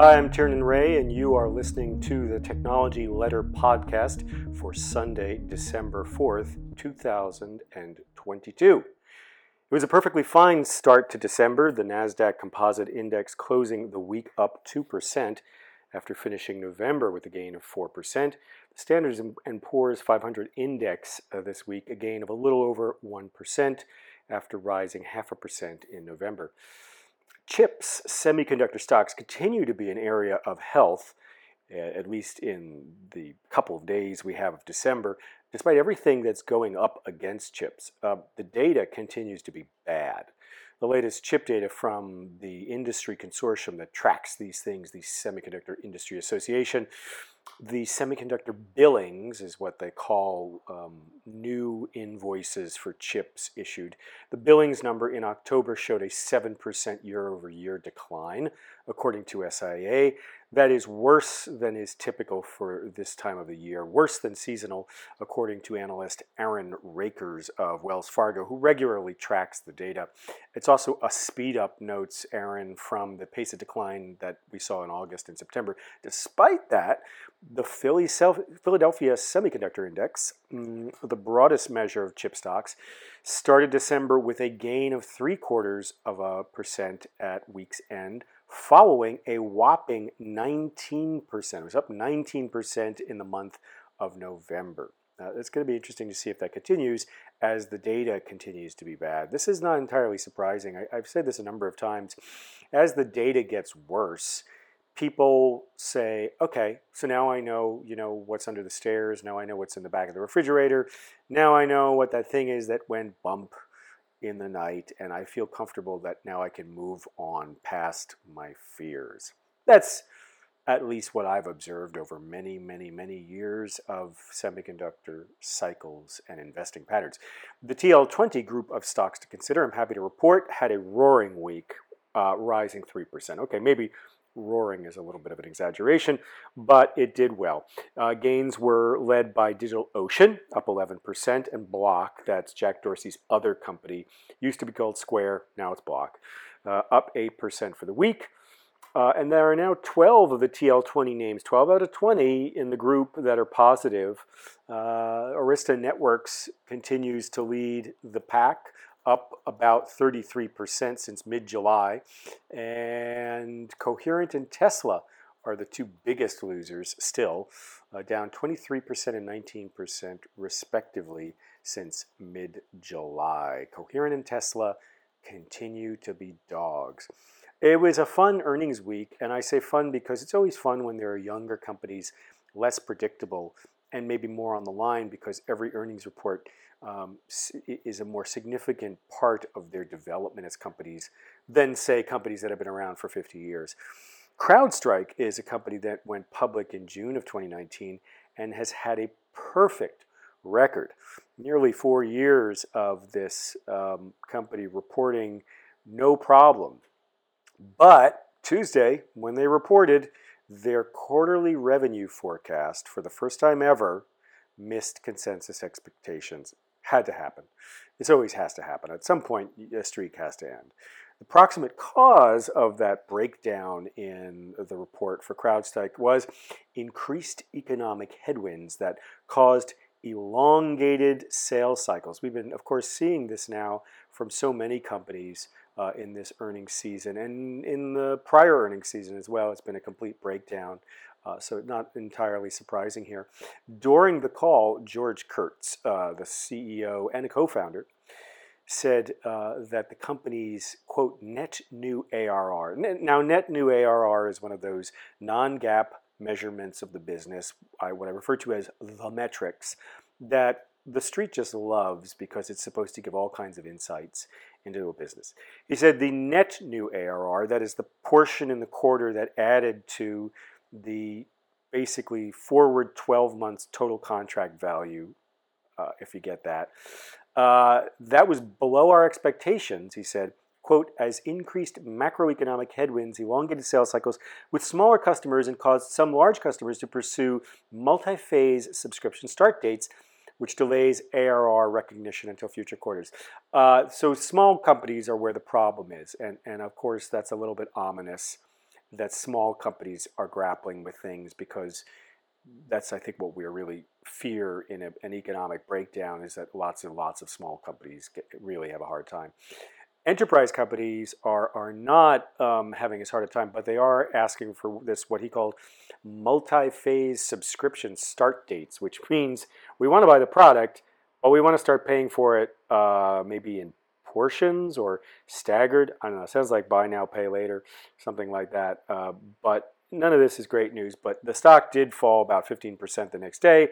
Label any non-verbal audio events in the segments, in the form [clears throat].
Hi, I'm Tiernan Ray, and you are listening to the Technology Letter Podcast for Sunday, December 4th, 2022. It was a perfectly fine start to December, the NASDAQ Composite Index closing the week up 2% after finishing November with a gain of 4%. The Standards and Poor's 500 Index uh, this week, a gain of a little over 1% after rising half a percent in November. Chips, semiconductor stocks continue to be an area of health, at least in the couple of days we have of December, despite everything that's going up against chips. Uh, the data continues to be bad. The latest chip data from the industry consortium that tracks these things, the Semiconductor Industry Association, the semiconductor billings is what they call um, new invoices for chips issued. The billings number in October showed a 7% year over year decline, according to SIA. That is worse than is typical for this time of the year, worse than seasonal, according to analyst Aaron Rakers of Wells Fargo, who regularly tracks the data. It's also a speed up, notes Aaron, from the pace of decline that we saw in August and September. Despite that, the Philadelphia Semiconductor Index, mm, the broadest measure of chip stocks, started December with a gain of three quarters of a percent at week's end following a whopping 19%. It was up 19% in the month of November. Uh, it's going to be interesting to see if that continues as the data continues to be bad. This is not entirely surprising. I, I've said this a number of times. As the data gets worse, people say, okay, so now I know, you know, what's under the stairs. Now I know what's in the back of the refrigerator. Now I know what that thing is that went bump in the night, and I feel comfortable that now I can move on past my fears. That's at least what I've observed over many, many, many years of semiconductor cycles and investing patterns. The TL20 group of stocks to consider, I'm happy to report, had a roaring week, uh, rising 3%. Okay, maybe roaring is a little bit of an exaggeration, but it did well. Uh, gains were led by DigitalOcean, up 11%, and Block, that's Jack Dorsey's other company, used to be called Square, now it's Block, uh, up 8% for the week. Uh, and there are now 12 of the TL20 names, 12 out of 20 in the group that are positive. Uh, Arista Networks continues to lead the pack up about 33% since mid July. And Coherent and Tesla are the two biggest losers still, uh, down 23% and 19% respectively since mid July. Coherent and Tesla continue to be dogs. It was a fun earnings week, and I say fun because it's always fun when there are younger companies, less predictable, and maybe more on the line because every earnings report um, is a more significant part of their development as companies than, say, companies that have been around for 50 years. CrowdStrike is a company that went public in June of 2019 and has had a perfect record. Nearly four years of this um, company reporting no problem. But Tuesday, when they reported, their quarterly revenue forecast for the first time ever missed consensus expectations had to happen. This always has to happen. At some point, a streak has to end. The proximate cause of that breakdown in the report for CrowdStrike was increased economic headwinds that caused elongated sales cycles. We've been, of course, seeing this now from so many companies uh, in this earnings season and in the prior earnings season as well. It's been a complete breakdown uh, so not entirely surprising here. During the call, George Kurtz, uh, the CEO and a co-founder, said uh, that the company's quote net new ARR. Now, net new ARR is one of those non-GAAP measurements of the business, I, what I refer to as the metrics, that the street just loves because it's supposed to give all kinds of insights into a business. He said the net new ARR, that is the portion in the quarter that added to the basically forward 12 months total contract value, uh, if you get that. Uh, that was below our expectations, he said. Quote, as increased macroeconomic headwinds elongated sales cycles with smaller customers and caused some large customers to pursue multi phase subscription start dates, which delays ARR recognition until future quarters. Uh, so small companies are where the problem is, and, and of course, that's a little bit ominous that small companies are grappling with things because that's I think what we really fear in a, an economic breakdown is that lots and lots of small companies get, really have a hard time. Enterprise companies are are not um, having as hard a time, but they are asking for this what he called multi-phase subscription start dates, which means we want to buy the product, but we want to start paying for it uh, maybe in portions or staggered. I don't know. Sounds like buy now, pay later, something like that. Uh, but none of this is great news. But the stock did fall about 15% the next day,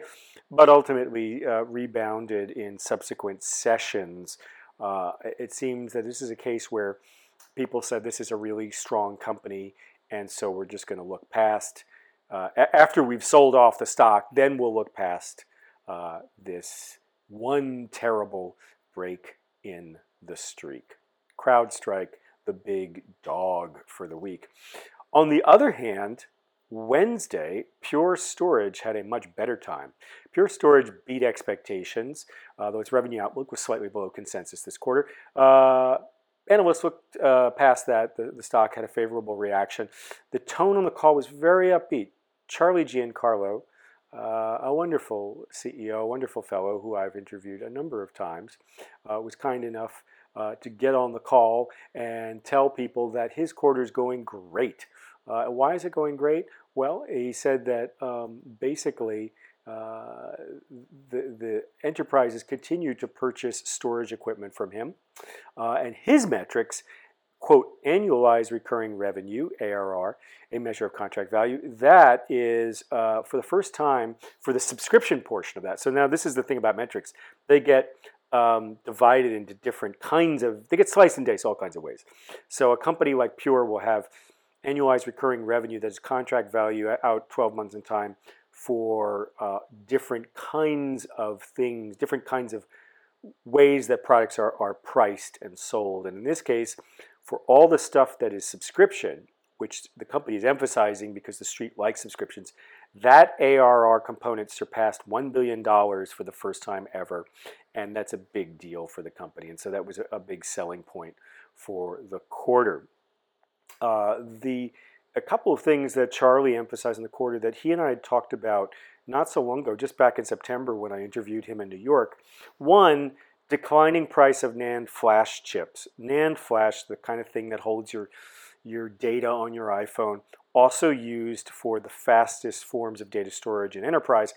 but ultimately uh, rebounded in subsequent sessions. Uh, it seems that this is a case where people said this is a really strong company, and so we're just going to look past. Uh, after we've sold off the stock, then we'll look past uh, this one terrible break in the streak. CrowdStrike, the big dog for the week. On the other hand, Wednesday, Pure Storage had a much better time. Pure Storage beat expectations, uh, though its revenue outlook was slightly below consensus this quarter. Uh, analysts looked uh, past that. The, the, stock had a favorable reaction. The tone on the call was very upbeat. Charlie Giancarlo, uh, a wonderful CEO, a wonderful fellow who I've interviewed a number of times, uh, was kind enough uh, to get on the call and tell people that his quarter is going great. Uh, why is it going great? Well, he said that um, basically uh, the, the enterprises continue to purchase storage equipment from him, uh, and his metrics quote, annualized recurring revenue, ARR, a measure of contract value. That is uh, for the first time for the subscription portion of that. So now this is the thing about metrics. They get um, divided into different kinds of, they get sliced and diced all kinds of ways. So a company like Pure will have annualized recurring revenue that is contract value out 12 months in time for uh, different kinds of things, different kinds of ways that products are, are priced and sold. And in this case, for all the stuff that is subscription, which the company is emphasizing because the street likes subscriptions, that ARR component surpassed $1 billion for the first time ever. And that's a big deal for the company. And so that was a big selling point for the quarter. Uh, the a couple of things that Charlie emphasized in the quarter that he and I had talked about not so long ago, just back in September when I interviewed him in New York. One, declining price of NAND flash chips. NAND flash, the kind of thing that holds your your data on your iPhone, also used for the fastest forms of data storage in enterprise.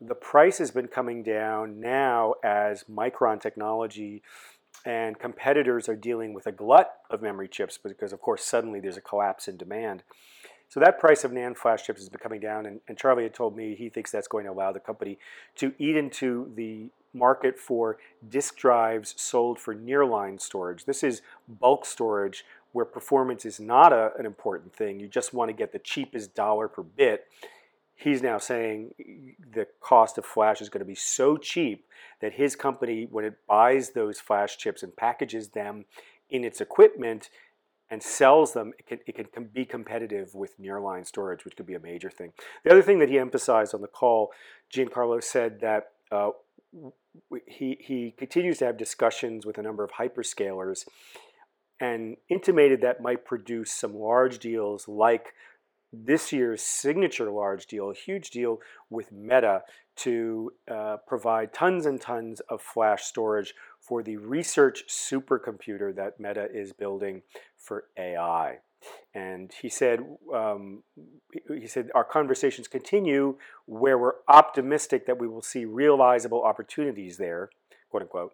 The price has been coming down now as Micron technology and competitors are dealing with a glut of memory chips because, of course, suddenly there's a collapse in demand. So that price of NAND flash chips has been coming down, and, and Charlie had told me he thinks that's going to allow the company to eat into the market for disk drives sold for nearline storage. This is bulk storage where performance is not a, an important thing. You just want to get the cheapest dollar per bit. He's now saying the cost of flash is going to be so cheap that his company, when it buys those flash chips and packages them in its equipment, and sells them, it can, it can be competitive with nearline storage, which could be a major thing. The other thing that he emphasized on the call, Giancarlo said that uh, he, he continues to have discussions with a number of hyperscalers and intimated that might produce some large deals like this year's signature large deal, a huge deal with Meta to uh, provide tons and tons of flash storage for the research supercomputer that Meta is building for AI. And he said, um, he said, our conversations continue where we're optimistic that we will see realizable opportunities there, quote unquote.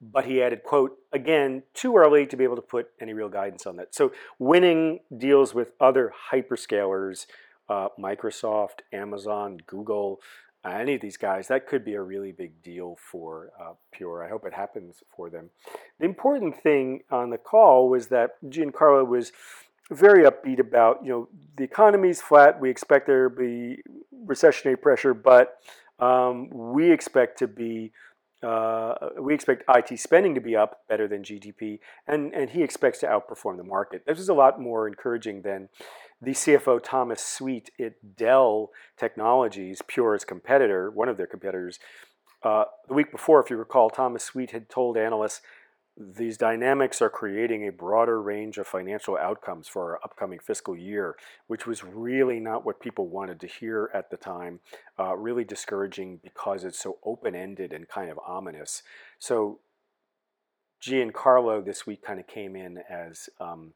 But he added, quote, again, too early to be able to put any real guidance on that. So winning deals with other hyperscalers, uh, Microsoft, Amazon, Google, any of these guys, that could be a really big deal for uh, Pure. I hope it happens for them. The important thing on the call was that Giancarlo was very upbeat about, you know, the economy's flat. We expect there to be recessionary pressure, but um, we expect to be uh, we expect IT spending to be up better than GDP, and, and he expects to outperform the market. This is a lot more encouraging than the CFO Thomas Sweet at Dell Technologies, Pure's competitor, one of their competitors. Uh, the week before, if you recall, Thomas Sweet had told analysts these dynamics are creating a broader range of financial outcomes for our upcoming fiscal year, which was really not what people wanted to hear at the time. Uh, really discouraging because it's so open ended and kind of ominous. So, Giancarlo this week kind of came in as um,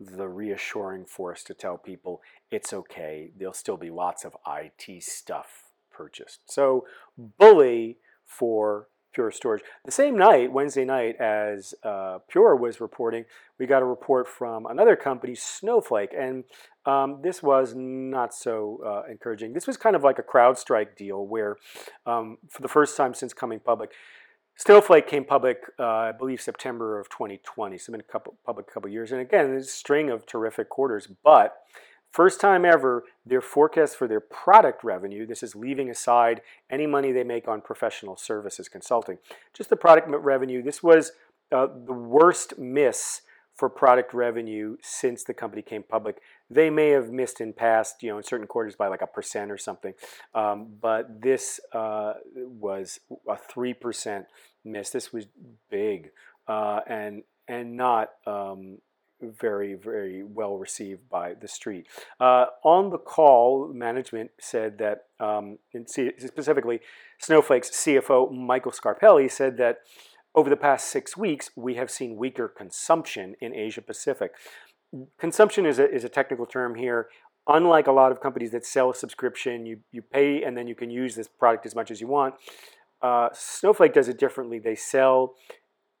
the reassuring force to tell people it's okay, there'll still be lots of IT stuff purchased. So, bully for Pure Storage. The same night, Wednesday night, as uh, Pure was reporting, we got a report from another company, Snowflake, and um, this was not so uh, encouraging. This was kind of like a CrowdStrike deal where, um, for the first time since coming public, Snowflake came public, uh, I believe, September of 2020. So, been a couple public couple years, and again, there's a string of terrific quarters, but First time ever, their forecast for their product revenue, this is leaving aside any money they make on professional services consulting, just the product revenue, this was uh, the worst miss for product revenue since the company came public. They may have missed in past, you know, in certain quarters by like a percent or something, um, but this uh, was a three percent miss. This was big uh, and and not um, very, very well received by the street. Uh, on the call, management said that, um, specifically, Snowflake's CFO Michael Scarpelli said that over the past six weeks, we have seen weaker consumption in Asia Pacific. Consumption is a, is a technical term here. Unlike a lot of companies that sell a subscription, you, you pay and then you can use this product as much as you want. Uh, Snowflake does it differently. They sell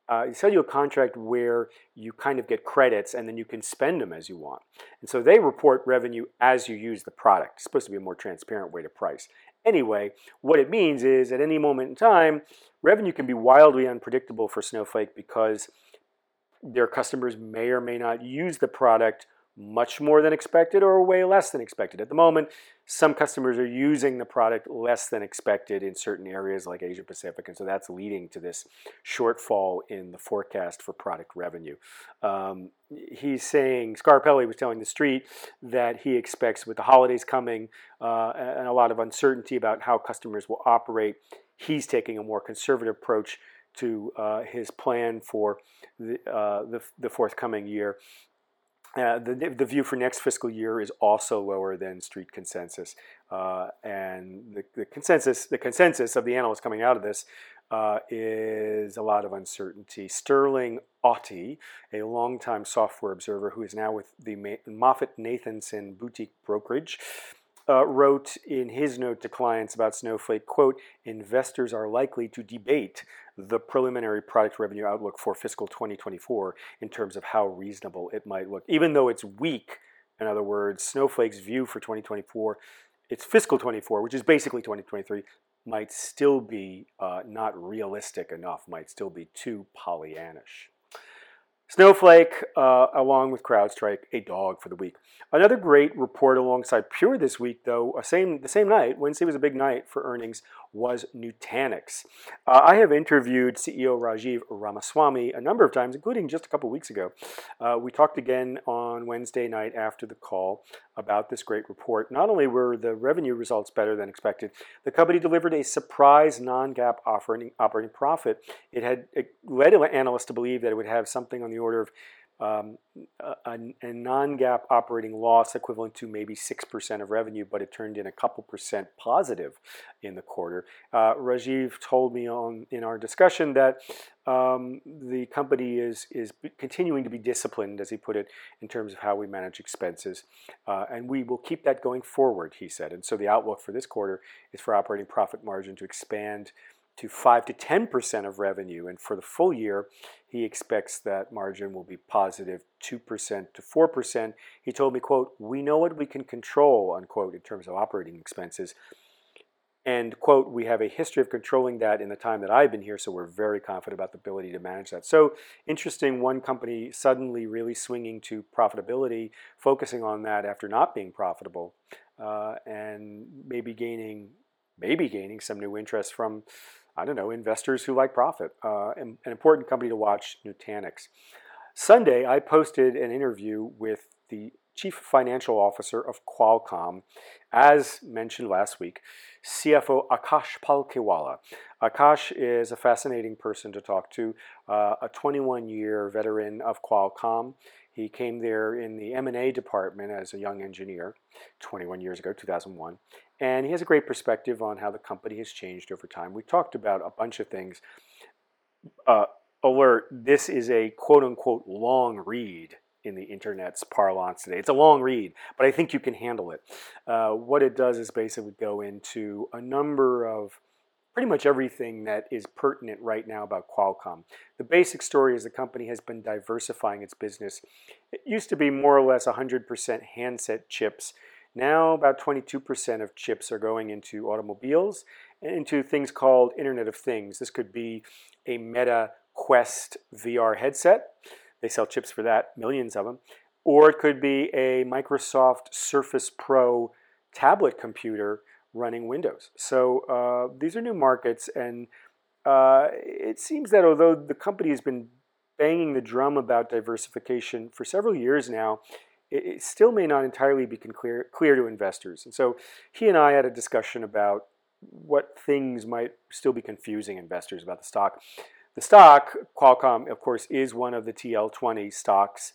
uh, sell you a contract where you kind of get credits and then you can spend them as you want. And so they report revenue as you use the product. It's supposed to be a more transparent way to price. Anyway, what it means is at any moment in time, revenue can be wildly unpredictable for Snowflake because their customers may or may not use the product much more than expected or way less than expected. At the moment, some customers are using the product less than expected in certain areas like Asia Pacific, and so that's leading to this shortfall in the forecast for product revenue. Um, he's saying, Scarpelli was telling the street that he expects with the holidays coming uh, and a lot of uncertainty about how customers will operate, he's taking a more conservative approach to uh, his plan for the, uh, the, the forthcoming year. Uh, the, the view for next fiscal year is also lower than street consensus, uh, and the, the, consensus the consensus of the analysts coming out of this uh, is a lot of uncertainty. Sterling Auty, a longtime software observer who is now with the MoffettNathanson boutique brokerage, uh, wrote in his note to clients about Snowflake, quote, investors are likely to debate the preliminary product revenue outlook for fiscal 2024 in terms of how reasonable it might look. Even though it's weak, in other words, Snowflake's view for 2024, its fiscal 24, which is basically 2023, might still be uh, not realistic enough, might still be too Pollyannish. Snowflake, uh, along with CrowdStrike, a dog for the week. Another great report alongside Pure this week, though, same, the same night, Wednesday was a big night for earnings, was Nutanix. Uh, I have interviewed CEO Rajiv Ramaswamy a number of times, including just a couple weeks ago. Uh, we talked again on Wednesday night after the call about this great report. Not only were the revenue results better than expected, the company delivered a surprise non-GAAP operating, operating profit. It had it led analysts to believe that it would have something on the order of um, a, a non-GAAP operating loss equivalent to maybe 6% of revenue, but it turned in a couple percent positive in the quarter. Uh, Rajiv told me on in our discussion that um, the company is, is continuing to be disciplined, as he put it, in terms of how we manage expenses. Uh, and we will keep that going forward, he said. And so the outlook for this quarter is for operating profit margin to expand to 5 to 10% of revenue. And for the full year, he expects that margin will be positive 2% to 4%. He told me, quote, we know what we can control, unquote, in terms of operating expenses. And, quote, we have a history of controlling that in the time that I've been here, so we're very confident about the ability to manage that. So, interesting, one company suddenly really swinging to profitability, focusing on that after not being profitable, uh, and maybe gaining, maybe gaining some new interest from I don't know, investors who like profit. Uh, an important company to watch, Nutanix. Sunday, I posted an interview with the chief financial officer of Qualcomm. As mentioned last week, CFO Akash Palkhiwala. Akash is a fascinating person to talk to, uh, a 21-year veteran of Qualcomm. He came there in the M&A department as a young engineer 21 years ago, 2001. And he has a great perspective on how the company has changed over time. We talked about a bunch of things. Uh, alert, this is a quote unquote long read in the internet's parlance today. It's a long read, but I think you can handle it. Uh, what it does is basically go into a number of pretty much everything that is pertinent right now about Qualcomm. The basic story is the company has been diversifying its business. It used to be more or less 100% handset chips. Now, about 22% of chips are going into automobiles and into things called Internet of Things. This could be a Meta Quest VR headset. They sell chips for that, millions of them. Or it could be a Microsoft Surface Pro tablet computer running Windows. So uh, these are new markets, and uh, it seems that although the company has been banging the drum about diversification for several years now, it, it still may not entirely be clear, clear to investors. And so he and I had a discussion about what things might still be confusing investors about the stock. The stock, Qualcomm, of course, is one of the TL20 stocks,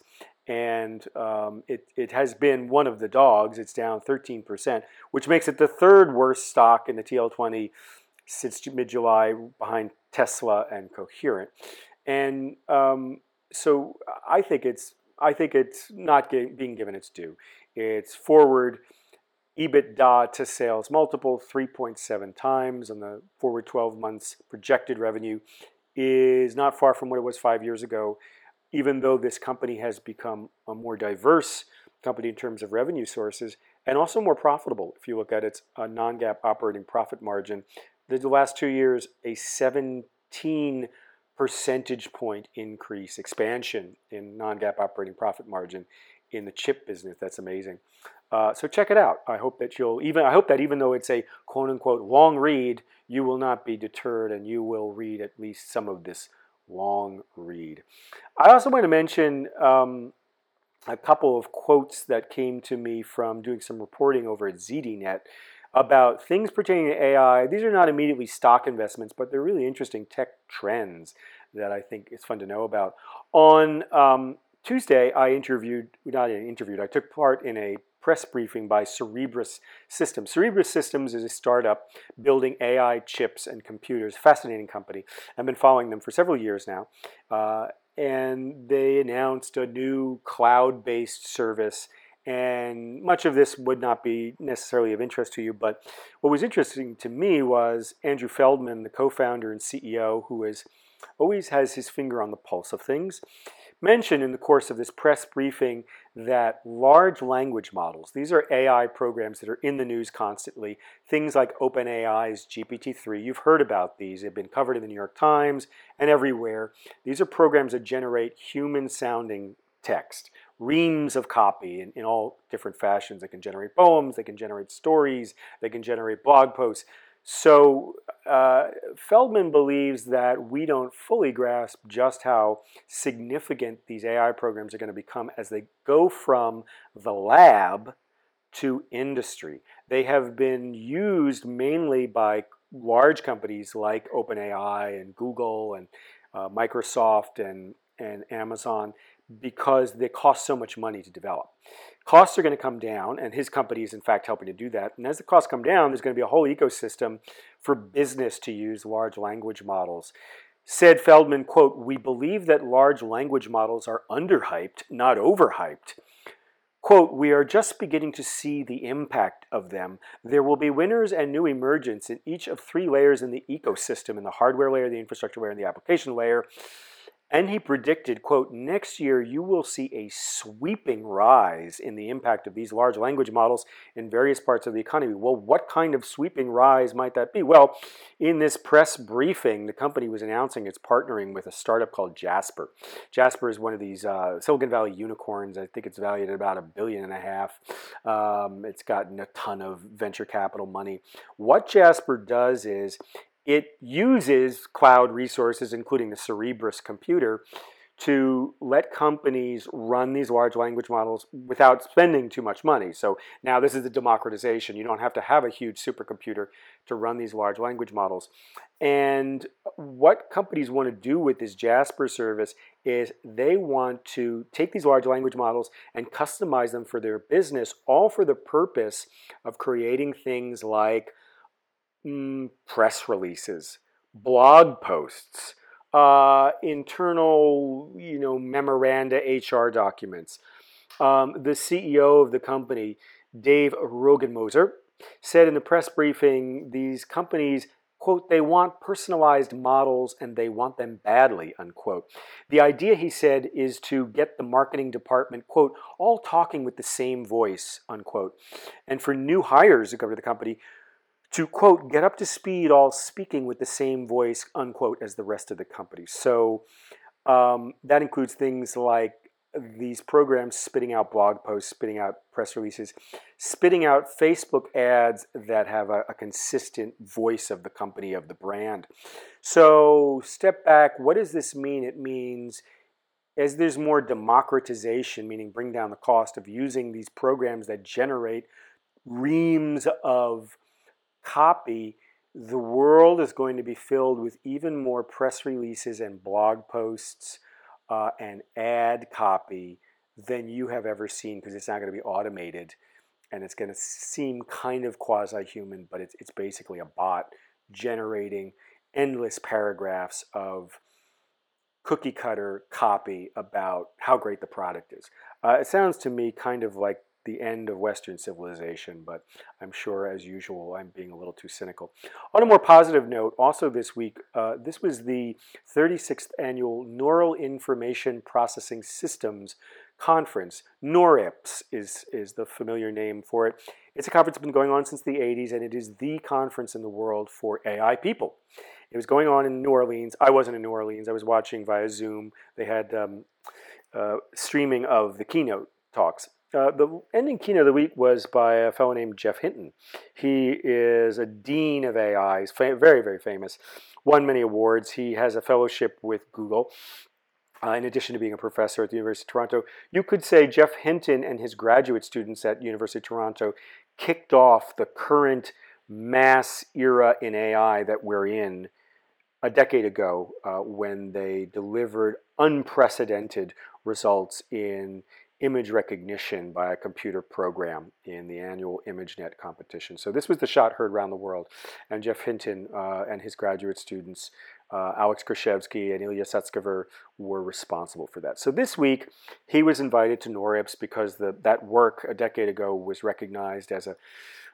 and um, it, it has been one of the dogs. It's down 13%, which makes it the third worst stock in the TL20 since mid July, behind Tesla and Coherent. And um, so I think it's I think it's not being given its due. It's forward EBITDA to sales multiple 3.7 times on the forward 12 months projected revenue is not far from what it was five years ago, even though this company has become a more diverse company in terms of revenue sources and also more profitable. If you look at its uh, non GAAP operating profit margin, the last two years, a 17 percentage point increase, expansion in non GAAP operating profit margin in the chip business. That's amazing. Uh, so check it out. I hope that you'll even. I hope that even though it's a quote unquote long read, you will not be deterred and you will read at least some of this long read. I also want to mention um, a couple of quotes that came to me from doing some reporting over at ZDNet about things pertaining to AI. These are not immediately stock investments, but they're really interesting tech trends that I think it's fun to know about. On um, Tuesday, I interviewed, not interviewed, I took part in a press briefing by Cerebras Systems. Cerebras Systems is a startup building AI chips and computers, fascinating company. I've been following them for several years now. Uh, and they announced a new cloud based service. And much of this would not be necessarily of interest to you, but what was interesting to me was Andrew Feldman, the co founder and CEO, who is, always has his finger on the pulse of things mentioned in the course of this press briefing that large language models, these are AI programs that are in the news constantly, things like OpenAI's GPT-3, you've heard about these, they've been covered in the New York Times and everywhere. These are programs that generate human-sounding text, reams of copy in, in all different fashions. They can generate poems, they can generate stories, they can generate blog posts. So uh, Feldman believes that we don't fully grasp just how significant these AI programs are going to become as they go from the lab to industry. They have been used mainly by large companies like OpenAI and Google and uh, Microsoft and, and Amazon because they cost so much money to develop. Costs are going to come down, and his company is in fact helping to do that. And as the costs come down, there's going to be a whole ecosystem for business to use large language models. Said Feldman, quote, We believe that large language models are underhyped, not overhyped. Quote, we are just beginning to see the impact of them. There will be winners and new emergence in each of three layers in the ecosystem in the hardware layer, the infrastructure layer, and the application layer. And he predicted, quote, next year you will see a sweeping rise in the impact of these large language models in various parts of the economy. Well, what kind of sweeping rise might that be? Well, in this press briefing, the company was announcing it's partnering with a startup called Jasper. Jasper is one of these uh, Silicon Valley unicorns. I think it's valued at about a billion and a half. Um, it's gotten a ton of venture capital money. What Jasper does is it uses cloud resources, including the Cerebras computer, to let companies run these large language models without spending too much money. So now this is the democratization. You don't have to have a huge supercomputer to run these large language models. And what companies want to do with this Jasper service is they want to take these large language models and customize them for their business, all for the purpose of creating things like mm, press releases, blog posts, uh, internal, you know, memoranda, HR documents. Um, the CEO of the company, Dave Rogenmoser, said in the press briefing these companies quote they want personalized models and they want them badly unquote the idea he said is to get the marketing department quote all talking with the same voice unquote and for new hires who come to the company to quote get up to speed all speaking with the same voice unquote as the rest of the company. So um, that includes things like these programs spitting out blog posts spitting out press releases spitting out facebook ads that have a, a consistent voice of the company of the brand. So step back. What does this mean? It means as there's more democratization meaning bring down the cost of using these programs that generate reams of copy, the world is going to be filled with even more press releases and blog posts uh, and ad copy than you have ever seen because it's not going to be automated and it's going to seem kind of quasi human, but it's, it's basically a bot generating endless paragraphs of cookie cutter copy about how great the product is. Uh, it sounds to me kind of like the end of Western civilization, but I'm sure, as usual, I'm being a little too cynical. On a more positive note, also this week, uh, this was the 36th annual Neural Information Processing Systems Conference. NeurIPS is, is the familiar name for it. It's a conference that's been going on since the 80s, and it is the conference in the world for AI people. It was going on in New Orleans. I wasn't in New Orleans. I was watching via Zoom. They had um, uh, streaming of the keynote talks. Uh, the ending keynote of the week was by a fellow named Geoff Hinton. He is a dean of AI. He's fa- very, very famous. Won many awards. He has a fellowship with Google. Uh, in addition to being a professor at the University of Toronto, you could say Geoff Hinton and his graduate students at University of Toronto kicked off the current mass era in AI that we're in a decade ago uh, when they delivered unprecedented results in image recognition by a computer program in the annual ImageNet competition. So this was the shot heard around the world, and Geoff Hinton uh, and his graduate students, uh, Alex Krizhevsky and Ilya Sutskever, were responsible for that. So this week, he was invited to NeurIPS because the, that work a decade ago was recognized as a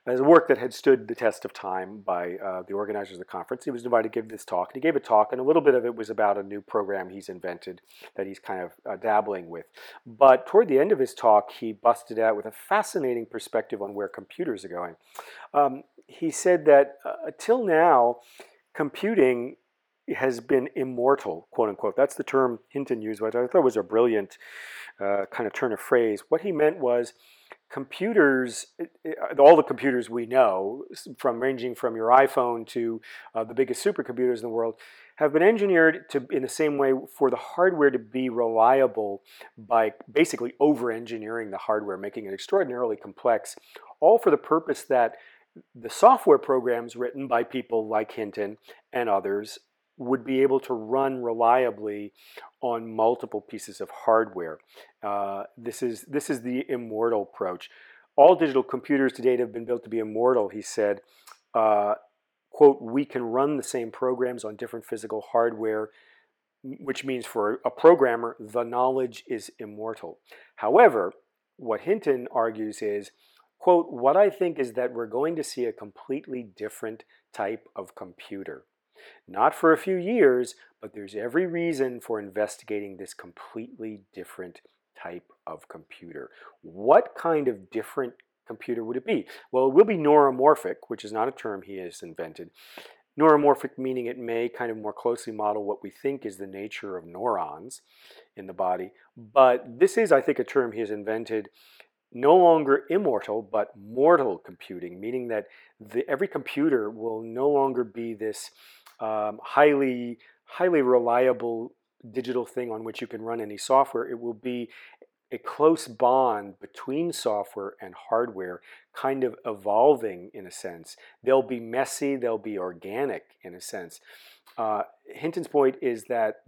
as a work that had stood the test of time by uh, the organizers of the conference. He was invited to give this talk, and he gave a talk, and a little bit of it was about a new program he's invented that he's kind of uh, dabbling with. But toward the end of his talk, he busted out with a fascinating perspective on where computers are going. Um, he said that uh, until now, computing has been immortal, quote unquote. That's the term Hinton used, which I thought was a brilliant uh, kind of turn of phrase. What he meant was computers, all the computers we know, from ranging from your iPhone to uh, the biggest supercomputers in the world, have been engineered to, in the same way, for the hardware to be reliable by basically over-engineering the hardware, making it extraordinarily complex, all for the purpose that the software programs written by people like Hinton and others would be able to run reliably on multiple pieces of hardware. Uh, this is this is the immortal approach. All digital computers to date have been built to be immortal, he said. Uh, quote, we can run the same programs on different physical hardware, which means for a programmer, the knowledge is immortal. However, what Hinton argues is, quote, what I think is that we're going to see a completely different type of computer. Not for a few years, but there's every reason for investigating this completely different type of computer. What kind of different computer would it be? Well, it will be neuromorphic, which is not a term he has invented. Neuromorphic meaning it may kind of more closely model what we think is the nature of neurons in the body. But this is, I think, a term he has invented no longer immortal, but mortal computing, meaning that the, every computer will no longer be this um, highly highly reliable digital thing on which you can run any software. It will be a close bond between software and hardware kind of evolving in a sense. They'll be messy, they'll be organic in a sense. Uh, Hinton's point is that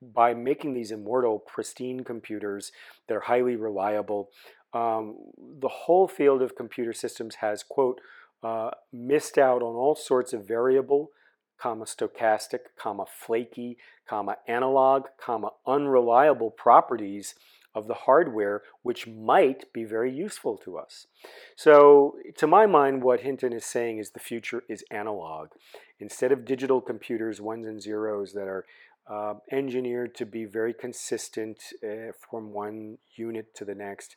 by making these immortal, pristine computers, they're highly reliable. Um, the whole field of computer systems has, quote, uh, missed out on all sorts of variable, comma stochastic, comma flaky, comma analog, comma unreliable properties of the hardware, which might be very useful to us. So, to my mind, what Hinton is saying is the future is analog. Instead of digital computers, ones and zeros that are uh, engineered to be very consistent uh, from one unit to the next,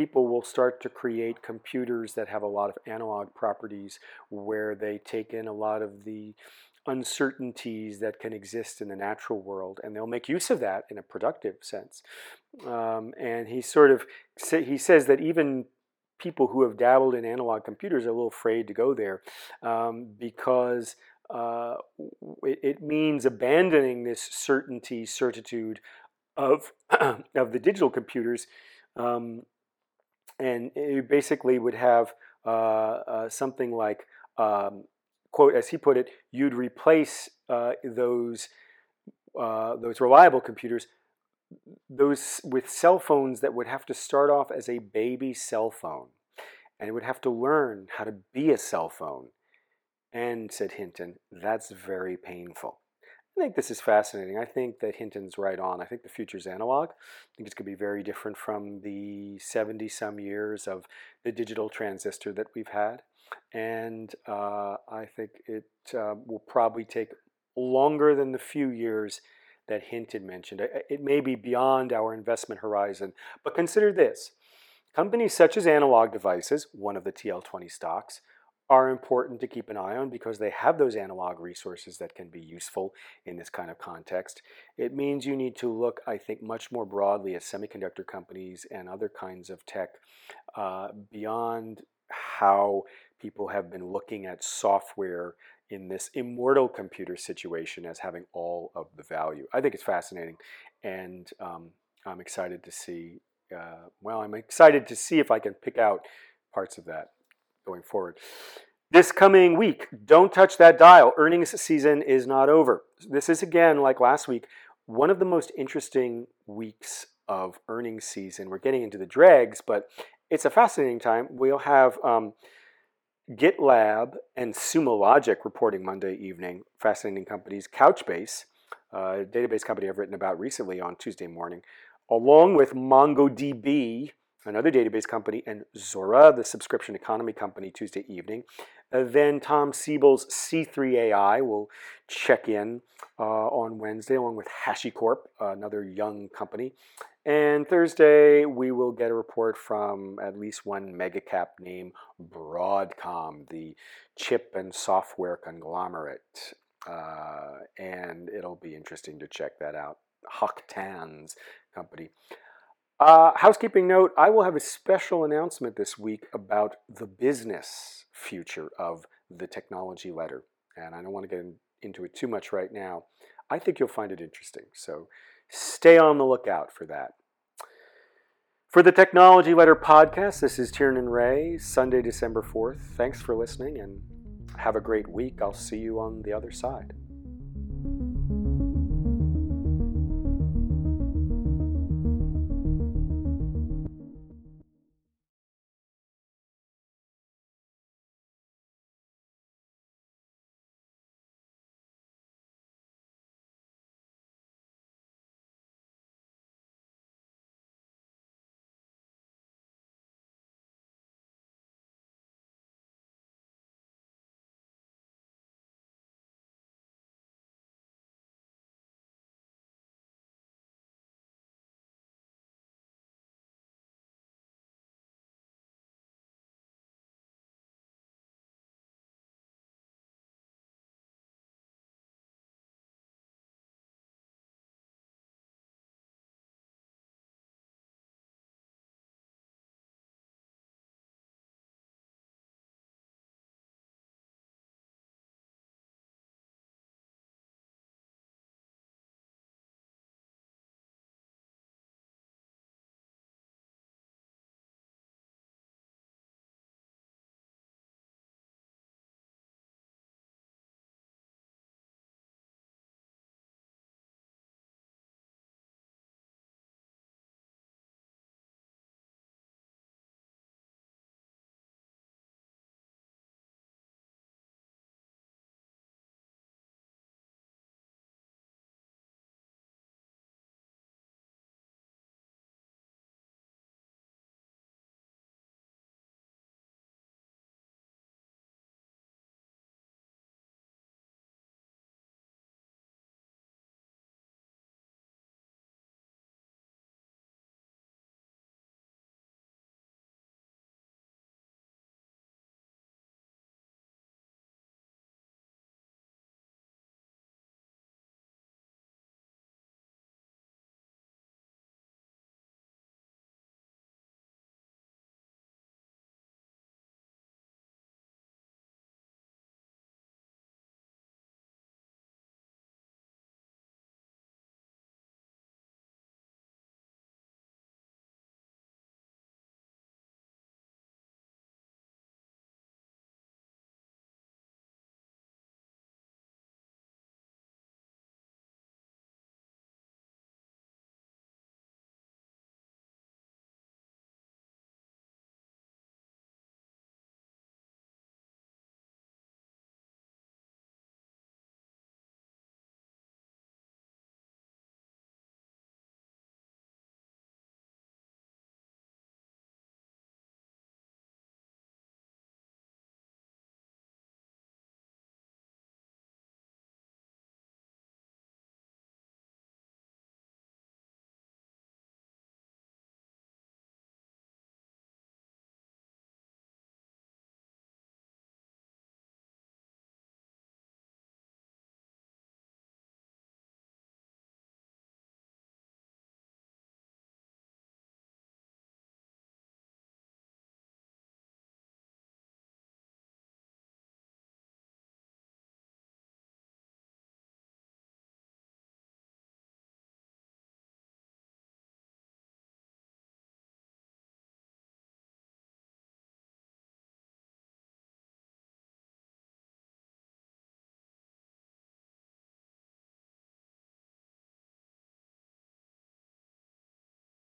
people will start to create computers that have a lot of analog properties where they take in a lot of the uncertainties that can exist in the natural world, and they'll make use of that in a productive sense. Um, and he sort of he says that even people who have dabbled in analog computers are a little afraid to go there um, because uh, it, it, means abandoning this certainty, certitude of [clears throat] of the digital computers, um, and you basically would have uh, uh, something like um, quote, as he put it, you'd replace uh, those uh, those reliable computers those with cell phones that would have to start off as a baby cell phone, and it would have to learn how to be a cell phone. And said Hinton, that's very painful. I think this is fascinating. I think that Hinton's right on. I think the future's analog. I think it's going to be very different from the 70 some years of the digital transistor that we've had and uh, I think it uh, will probably take longer than the few years that Hinton mentioned. It may be beyond our investment horizon, but consider this. Companies such as Analog Devices, one of the TL20 stocks, are important to keep an eye on because they have those analog resources that can be useful in this kind of context. It means you need to look, I think, much more broadly at semiconductor companies and other kinds of tech uh, beyond how people have been looking at software in this immortal computer situation as having all of the value. I think it's fascinating, and um, I'm excited to see. Uh, well, I'm excited to see if I can pick out parts of that going forward. This coming week, don't touch that dial. Earnings season is not over. This is again, like last week, one of the most interesting weeks of earnings season. We're getting into the dregs, but it's a fascinating time. We'll have um, GitLab and Sumo Logic reporting Monday evening. Fascinating companies. Couchbase, a database company I've written about recently on Tuesday morning, along with MongoDB, another database company, and Zuora, the subscription economy company, Tuesday evening. Uh, then Tom Siebel's C3AI will check in uh, on Wednesday, along with HashiCorp, another young company. And Thursday, we will get a report from at least one megacap name, Broadcom, the chip and software conglomerate. Uh, and it'll be interesting to check that out. Hock Tan's company. Uh, housekeeping note I will have a special announcement this week about the business future of the technology letter. And I don't want to get into it too much right now. I think you'll find it interesting. So stay on the lookout for that. For the Technology Letter podcast, this is Tiernan Ray, Sunday, December 4th. Thanks for listening and have a great week. I'll see you on the other side.